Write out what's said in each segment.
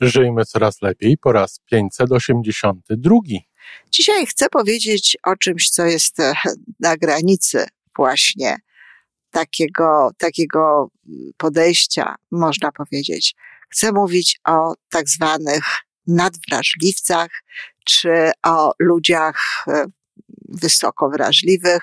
Żyjmy coraz lepiej po raz 582. Dzisiaj chcę powiedzieć o czymś, co jest e, na granicy właśnie takiego, takiego podejścia, można powiedzieć. Chcę mówić o tak zwanych nadwrażliwcach, czy o ludziach e, wysoko wrażliwych,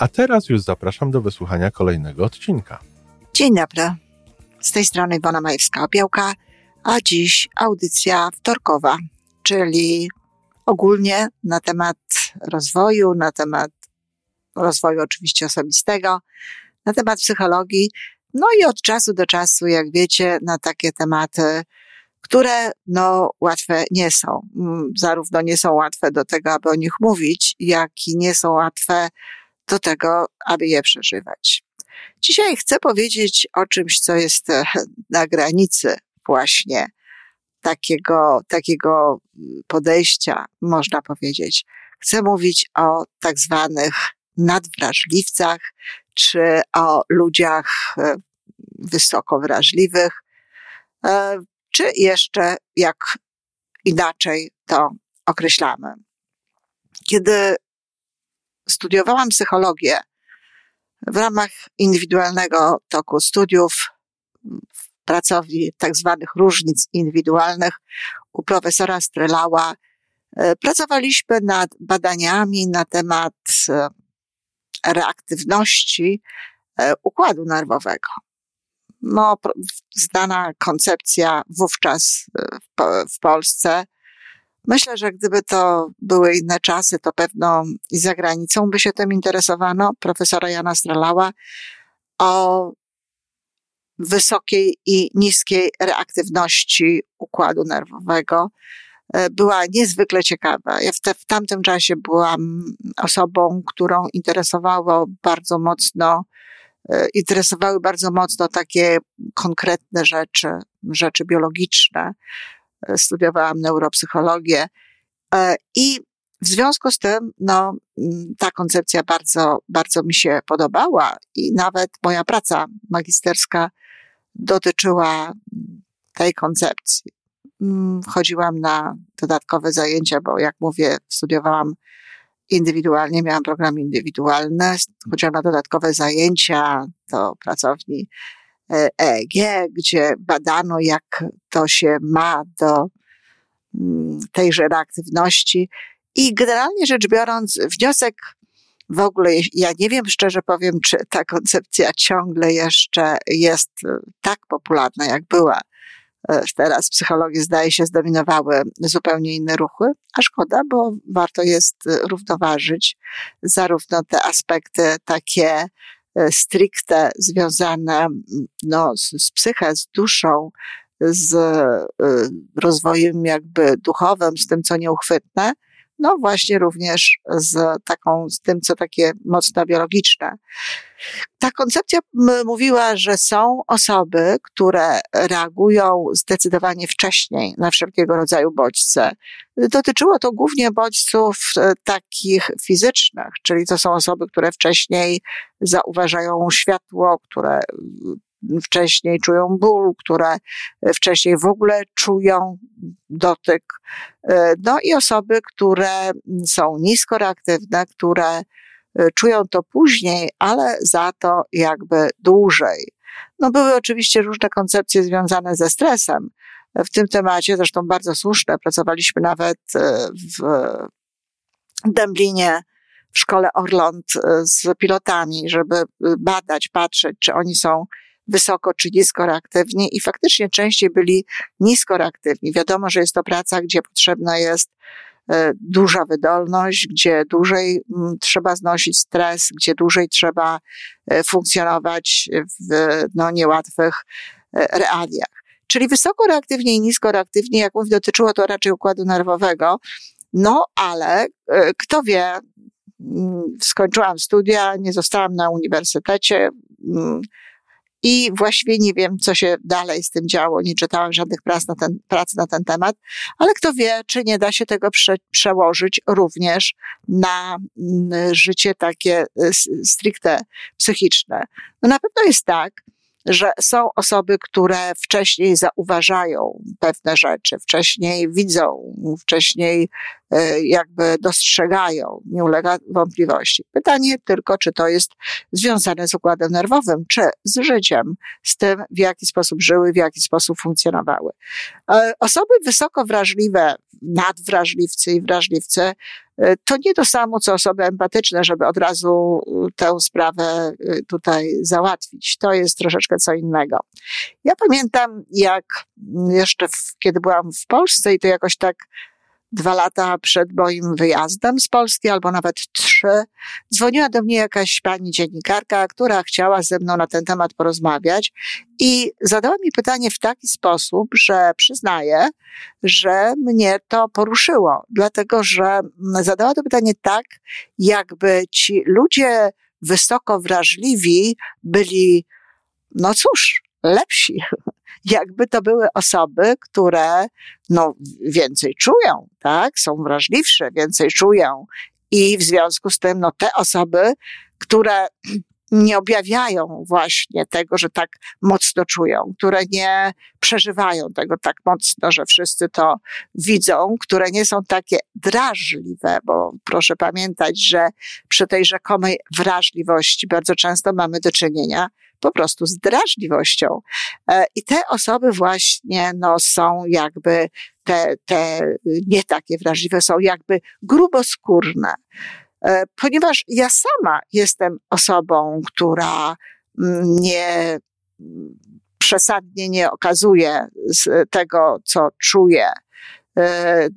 A teraz już zapraszam do wysłuchania kolejnego odcinka. Dzień dobry. Z tej strony Iwona Majewska-Opiełka, a dziś audycja wtorkowa, czyli ogólnie na temat rozwoju, na temat rozwoju oczywiście osobistego, na temat psychologii, no i od czasu do czasu, jak wiecie, na takie tematy, które no łatwe nie są. Mm, zarówno nie są łatwe do tego, aby o nich mówić, jak i nie są łatwe do tego, aby je przeżywać. Dzisiaj chcę powiedzieć o czymś, co jest e, na granicy właśnie takiego, takiego podejścia, można powiedzieć. Chcę mówić o tak zwanych nadwrażliwcach, czy o ludziach e, wysoko wrażliwych, e, czy jeszcze jak inaczej to określamy. Kiedy studiowałam psychologię w ramach indywidualnego toku studiów w pracowni tak zwanych różnic indywidualnych u profesora Strelała. E, pracowaliśmy nad badaniami na temat e, reaktywności e, układu nerwowego. No, znana koncepcja wówczas w, w Polsce Myślę, że gdyby to były inne czasy, to pewno i za granicą by się tym interesowano. Profesora Jana Stralała o wysokiej i niskiej reaktywności układu nerwowego e, była niezwykle ciekawa. Ja w, te, w tamtym czasie byłam osobą, którą interesowało bardzo mocno, e, interesowały bardzo mocno takie konkretne rzeczy, rzeczy biologiczne studiowałam neuropsychologię e, i w związku z tym, no, ta koncepcja bardzo, bardzo mi się podobała i nawet moja praca magisterska dotyczyła tej koncepcji. Chodziłam na dodatkowe zajęcia, bo jak mówię, studiowałam indywidualnie, miałam program indywidualny, chodziłam na dodatkowe zajęcia do pracowni EEG, gdzie badano, jak to się ma do mm, tejże reaktywności. I generalnie rzecz biorąc, wniosek w ogóle, ja nie wiem, szczerze powiem, czy ta koncepcja ciągle jeszcze jest e, tak popularna, jak była. E, teraz w psychologii zdaje się zdominowały zupełnie inne ruchy, a szkoda, bo warto jest równoważyć zarówno te aspekty takie stricte związane no, z, z psychę, z duszą, z e, rozwojem jakby duchowym, z tym, co nieuchwytne, no właśnie również z taką, z tym, co takie mocno biologiczne. Ta koncepcja mówiła, że są osoby, które reagują zdecydowanie wcześniej na wszelkiego rodzaju bodźce. Dotyczyło to głównie bodźców e, takich fizycznych, czyli to są osoby, które wcześniej zauważają światło, które wcześniej czują ból, które wcześniej w ogóle czują dotyk. E, no i osoby, które są nisko reaktywne, które e, czują to później, ale za to jakby dłużej. No były oczywiście różne koncepcje związane ze stresem. W tym temacie, zresztą bardzo słuszne, pracowaliśmy nawet e, w Dęblinie, w szkole Orląt z pilotami, żeby badać, patrzeć, czy oni są wysoko czy nisko reaktywni i faktycznie częściej byli nisko reaktywni. Wiadomo, że jest to praca, gdzie potrzebna jest e, duża wydolność, gdzie dłużej mm, trzeba znosić stres, gdzie dłużej trzeba e, funkcjonować w no, niełatwych realiach. Czyli wysoko reaktywnie i nisko reaktywnie, jak mówię, dotyczyło to raczej układu nerwowego, no ale kto wie, mm, skończyłam studia, nie zostałam na uniwersytecie, mm, i właściwie nie wiem, co się dalej z tym działo. Nie czytałam żadnych prac na ten, prac na ten temat, ale kto wie, czy nie da się tego prze, przełożyć również na mm, życie takie y, stricte psychiczne. No na pewno jest tak, że są osoby, które wcześniej zauważają pewne rzeczy, wcześniej widzą, wcześniej e, jakby dostrzegają, nie ulega wątpliwości. Pytanie tylko, czy to jest związane z układem nerwowym, czy z życiem, z tym, w jaki sposób żyły, w jaki sposób funkcjonowały. E, osoby wysoko wrażliwe, nadwrażliwcy i wrażliwcy, E, to nie to samo, co osoby empatyczne, żeby od razu e, tę sprawę e, tutaj załatwić. To jest troszeczkę co innego. Ja pamiętam, jak jeszcze w, kiedy byłam w Polsce i to jakoś tak dwa lata przed moim wyjazdem z Polski, albo nawet trzy, dzwoniła do mnie jakaś pani dziennikarka, która chciała ze mną na ten temat porozmawiać i zadała mi pytanie w taki sposób, że przyznaję, że mnie to poruszyło, dlatego że zadała to pytanie tak, jakby ci ludzie wysoko wrażliwi byli, no cóż, lepsi, jakby to były osoby, które no, więcej czują, tak? Są wrażliwsze, więcej czują. I w związku z tym, no, te osoby, które nie objawiają właśnie tego, że tak mocno czują, które nie przeżywają tego tak mocno, że wszyscy to widzą, które nie są takie drażliwe, bo proszę pamiętać, że przy tej rzekomej wrażliwości bardzo często mamy do czynienia po prostu z drażliwością. E, I te osoby właśnie no, są jakby te, te nie takie wrażliwe, są jakby gruboskórne. E, ponieważ ja sama jestem osobą, która mm, nie przesadnie nie okazuje tego, co czuje, E,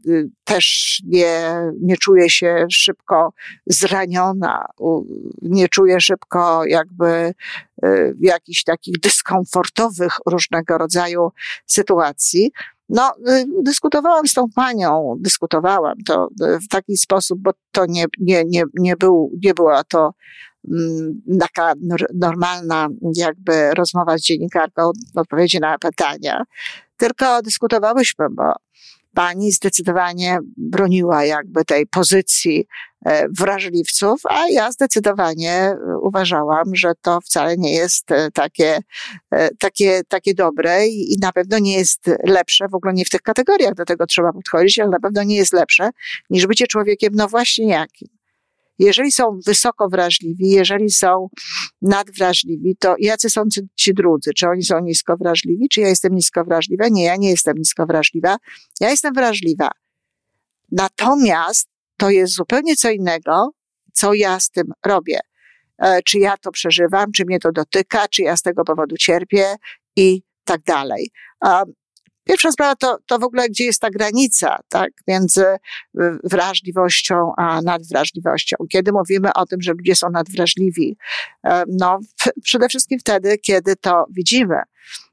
też nie, nie czuję się szybko zraniona, nie czuję szybko jakby e, jakichś takich dyskomfortowych różnego rodzaju sytuacji. No, e, dyskutowałam z tą panią, dyskutowałam to w taki sposób, bo to nie, nie, nie, nie, był, nie była to mm, taka normalna jakby rozmowa z dziennikarką, odpowiedzi na pytania, tylko dyskutowałyśmy, bo pani zdecydowanie broniła jakby tej pozycji e, wrażliwców, a ja zdecydowanie uważałam, że to wcale nie jest e, takie, e, takie, takie dobre i na pewno nie jest lepsze, w ogóle nie w tych kategoriach do tego trzeba podchodzić, ale na pewno nie jest lepsze niż bycie człowiekiem, no właśnie jakim. Jeżeli są wysoko wrażliwi, jeżeli są nadwrażliwi, to jacy są ci drudzy? Czy oni są nisko wrażliwi? Czy ja jestem nisko wrażliwa? Nie, ja nie jestem nisko wrażliwa. Ja jestem wrażliwa. Natomiast to jest zupełnie co innego, co ja z tym robię. E, czy ja to przeżywam, czy mnie to dotyka, czy ja z tego powodu cierpię i tak dalej. Pierwsza sprawa to, to w ogóle, gdzie jest ta granica, tak, między y, wrażliwością a nadwrażliwością. Kiedy mówimy o tym, że ludzie są nadwrażliwi, e, no, przede wszystkim wtedy, kiedy to widzimy.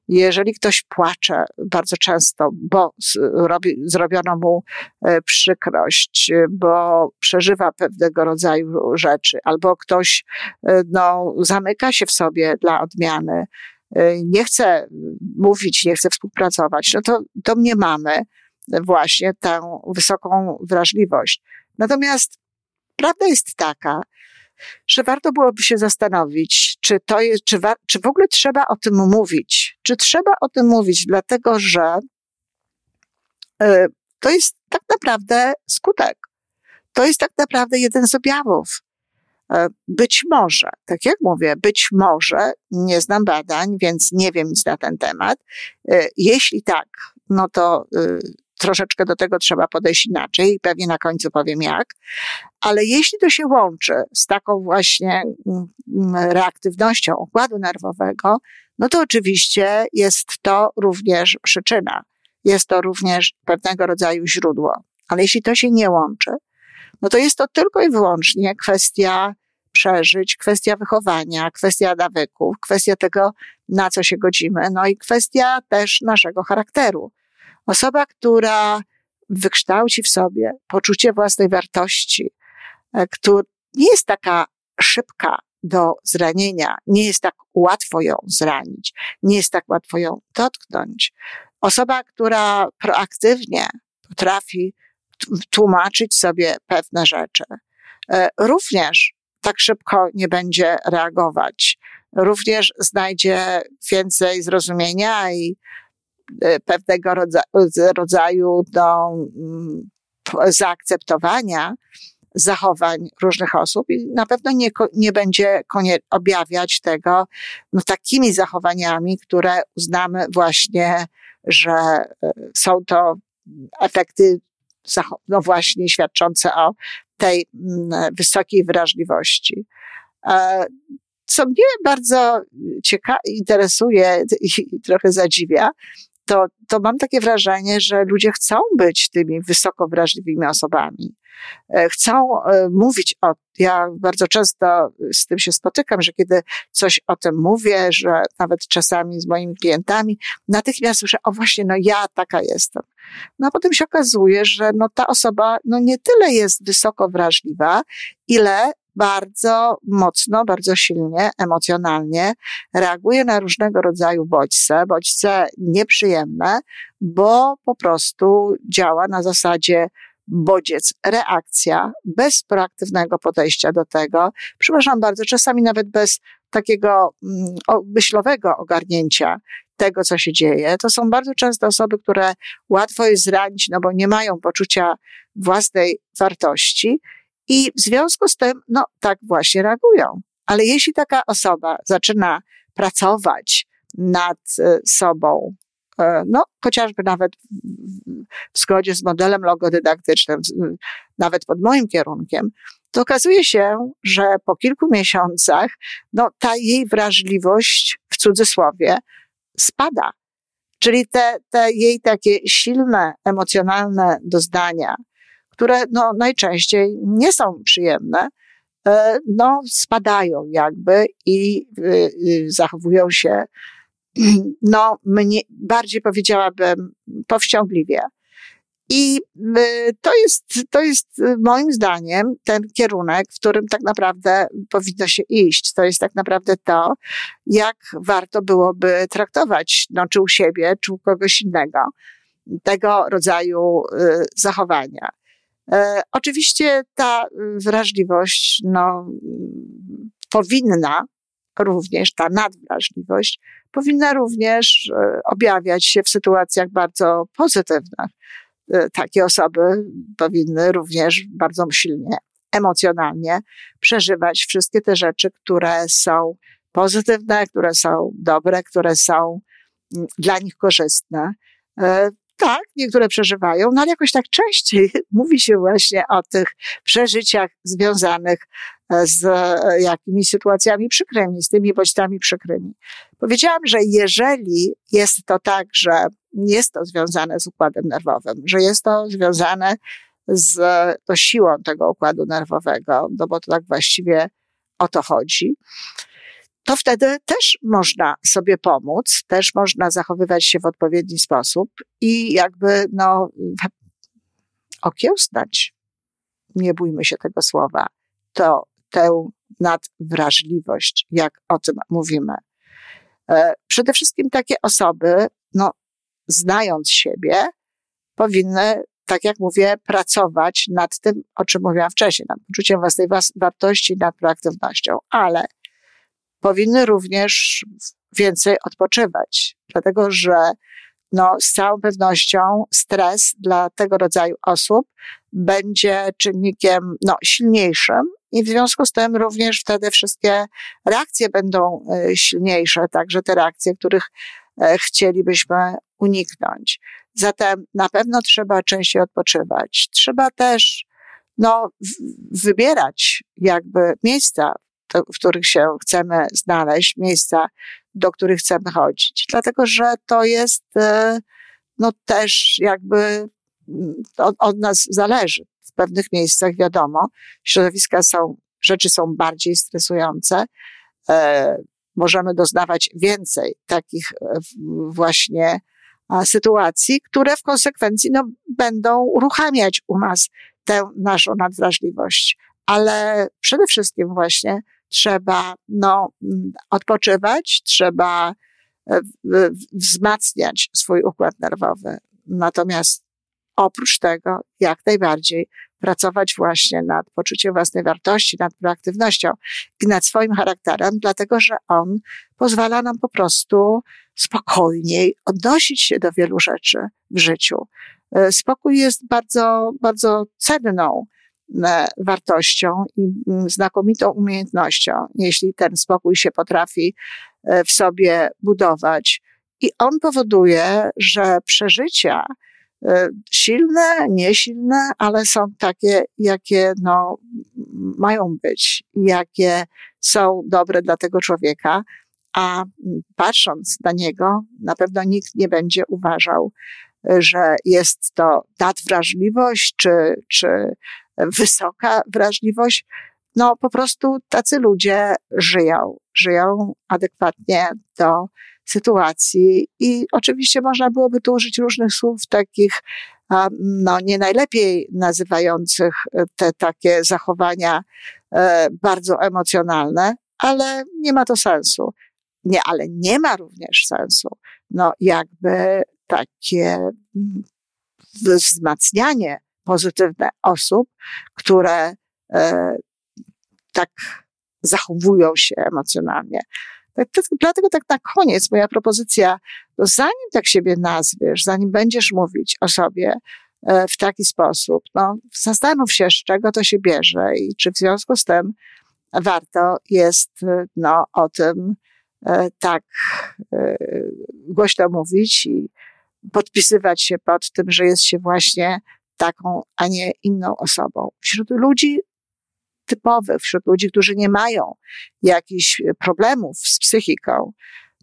Jeżeli ktoś płacze bardzo często, bo robi, zrobiono mu e, przykrość, bo przeżywa pewnego rodzaju rzeczy, albo ktoś e, no, zamyka się w sobie dla odmiany, nie chce mówić, nie chce współpracować, no to, to mnie mamy właśnie tę wysoką wrażliwość. Natomiast prawda jest taka, że warto byłoby się zastanowić, czy to jest, czy, wa, czy w ogóle trzeba o tym mówić. Czy trzeba o tym mówić, dlatego że y, to jest tak naprawdę skutek. To jest tak naprawdę jeden z objawów być może, tak jak mówię, być może, nie znam badań, więc nie wiem nic na ten temat. E, jeśli tak, no to e, troszeczkę do tego trzeba podejść inaczej i pewnie na końcu powiem jak. Ale jeśli to się łączy z taką właśnie mm, mm, reaktywnością układu nerwowego, no to oczywiście jest to również przyczyna. Jest to również pewnego rodzaju źródło. Ale jeśli to się nie łączy, no to jest to tylko i wyłącznie kwestia przeżyć, kwestia wychowania, kwestia nawyków, kwestia tego, na co się godzimy, no i kwestia też naszego charakteru. Osoba, która wykształci w sobie poczucie własnej wartości, e, która nie jest taka szybka do zranienia, nie jest tak łatwo ją zranić, nie jest tak łatwo ją dotknąć. Osoba, która proaktywnie potrafi tłumaczyć sobie pewne rzeczy, e, również tak szybko nie będzie reagować. Również znajdzie więcej zrozumienia i e, pewnego rodzaju do mm, zaakceptowania zachowań różnych osób i na pewno nie, nie będzie objawiać tego no, takimi zachowaniami, które uznamy właśnie, że e, są to efekty no właśnie świadczące o tej mm, wysokiej wrażliwości. E, co mnie bardzo cieka- interesuje i trochę zadziwia, to, to mam takie wrażenie, że ludzie chcą być tymi wysoko wrażliwymi osobami. E, chcą e, mówić o, ja bardzo często z tym się spotykam, że kiedy coś o tym mówię, że nawet czasami z moimi klientami, natychmiast słyszę, o właśnie, no ja taka jestem. No a potem się okazuje, że no ta osoba, no nie tyle jest wysoko wrażliwa, ile bardzo mocno, bardzo silnie, emocjonalnie reaguje na różnego rodzaju bodźce, bodźce nieprzyjemne, bo po prostu działa na zasadzie bodziec, reakcja, bez proaktywnego podejścia do tego, przepraszam bardzo, czasami nawet bez takiego mm, myślowego ogarnięcia tego, co się dzieje. To są bardzo często osoby, które łatwo jest zranić, no bo nie mają poczucia własnej wartości i w związku z tym, no tak właśnie reagują. Ale jeśli taka osoba zaczyna pracować nad e, sobą, e, no chociażby nawet w zgodzie z modelem logodydaktycznym, nawet pod moim kierunkiem, to okazuje się, że po kilku miesiącach, no ta jej wrażliwość w cudzysłowie spada. Czyli te, te jej takie silne, emocjonalne doznania, które no, najczęściej nie są przyjemne, e, no, spadają jakby i y, y, zachowują się, no, bardziej powiedziałabym powściągliwie. I y, to jest, to jest moim zdaniem ten kierunek, w którym tak naprawdę powinno się iść. To jest tak naprawdę to, jak warto byłoby traktować, no, czy u siebie, czy u kogoś innego, tego rodzaju zachowania. E, oczywiście ta wrażliwość, no, powinna również, ta nadwrażliwość, powinna również e, objawiać się w sytuacjach bardzo pozytywnych. E, takie osoby powinny również bardzo silnie, emocjonalnie przeżywać wszystkie te rzeczy, które są pozytywne, które są dobre, które są mm, dla nich korzystne tak, niektóre przeżywają, no ale jakoś tak częściej mówi się właśnie o tych przeżyciach związanych e, z e, jakimiś sytuacjami przykrymi, z tymi bodźcami przykrymi. Powiedziałam, że jeżeli jest to tak, że jest to związane z układem nerwowym, że jest to związane z to siłą tego układu nerwowego, no bo to tak właściwie o to chodzi, to wtedy też można sobie pomóc, też można zachowywać się w odpowiedni sposób i jakby, no, okiełstać, nie bójmy się tego słowa, to tę nadwrażliwość, jak o tym mówimy. E, przede wszystkim takie osoby, no, znając siebie, powinny, tak jak mówię, pracować nad tym, o czym mówiłam wcześniej, nad poczuciem własnej wartości, nad proaktywnością, ale powinny również więcej odpoczywać, dlatego że no, z całą pewnością stres dla tego rodzaju osób będzie czynnikiem no, silniejszym i w związku z tym również wtedy wszystkie reakcje będą e, silniejsze, także te reakcje, których e, chcielibyśmy uniknąć. Zatem na pewno trzeba częściej odpoczywać. Trzeba też no, wybierać jakby miejsca, w których się chcemy znaleźć, miejsca, do których chcemy chodzić. Dlatego, że to jest, e, no też jakby od, od nas zależy. W pewnych miejscach wiadomo, środowiska są, rzeczy są bardziej stresujące, e, możemy doznawać więcej takich e, właśnie sytuacji, które w konsekwencji no, będą uruchamiać u nas tę naszą nadwrażliwość. Ale przede wszystkim właśnie trzeba no, odpoczywać, trzeba e, wzmacniać swój układ nerwowy. Natomiast oprócz tego, jak najbardziej pracować właśnie nad poczuciem własnej wartości, nad proaktywnością i nad swoim charakterem, dlatego że on pozwala nam po prostu spokojniej odnosić się do wielu rzeczy w życiu. E, spokój jest bardzo, bardzo cenną wartością i mm, znakomitą umiejętnością, jeśli ten spokój się potrafi e, w sobie budować. I on powoduje, że przeżycia, silne, niesilne, ale są takie, jakie no, mają być, jakie są dobre dla tego człowieka, a patrząc na niego, na pewno nikt nie będzie uważał, że jest to nadwrażliwość czy, czy wysoka wrażliwość. No, po prostu tacy ludzie żyją, żyją adekwatnie do sytuacji i oczywiście można byłoby tu użyć różnych słów takich, no, nie najlepiej nazywających te takie zachowania e, bardzo emocjonalne, ale nie ma to sensu. Nie, ale nie ma również sensu, no jakby takie mm, wzmacnianie pozytywne osób, które e, tak zachowują się emocjonalnie. Tak, dlatego tak na koniec moja propozycja, to zanim tak siebie nazwiesz, zanim będziesz mówić o sobie e, w taki sposób, no, zastanów się, z czego to się bierze i czy w związku z tym warto jest no, o tym E, tak e, głośno mówić i podpisywać się pod tym, że jest się właśnie taką, a nie inną osobą. Wśród ludzi typowych, wśród ludzi, którzy nie mają jakichś problemów z psychiką,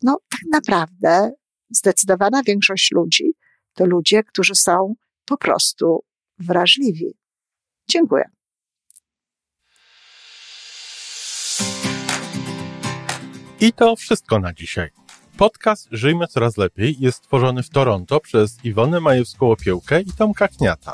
no tak naprawdę zdecydowana większość ludzi to ludzie, którzy są po prostu wrażliwi. Dziękuję. I to wszystko na dzisiaj. Podcast Żyjmy Coraz Lepiej jest stworzony w Toronto przez Iwonę Majewską-Opiełkę i Tomka Kniata.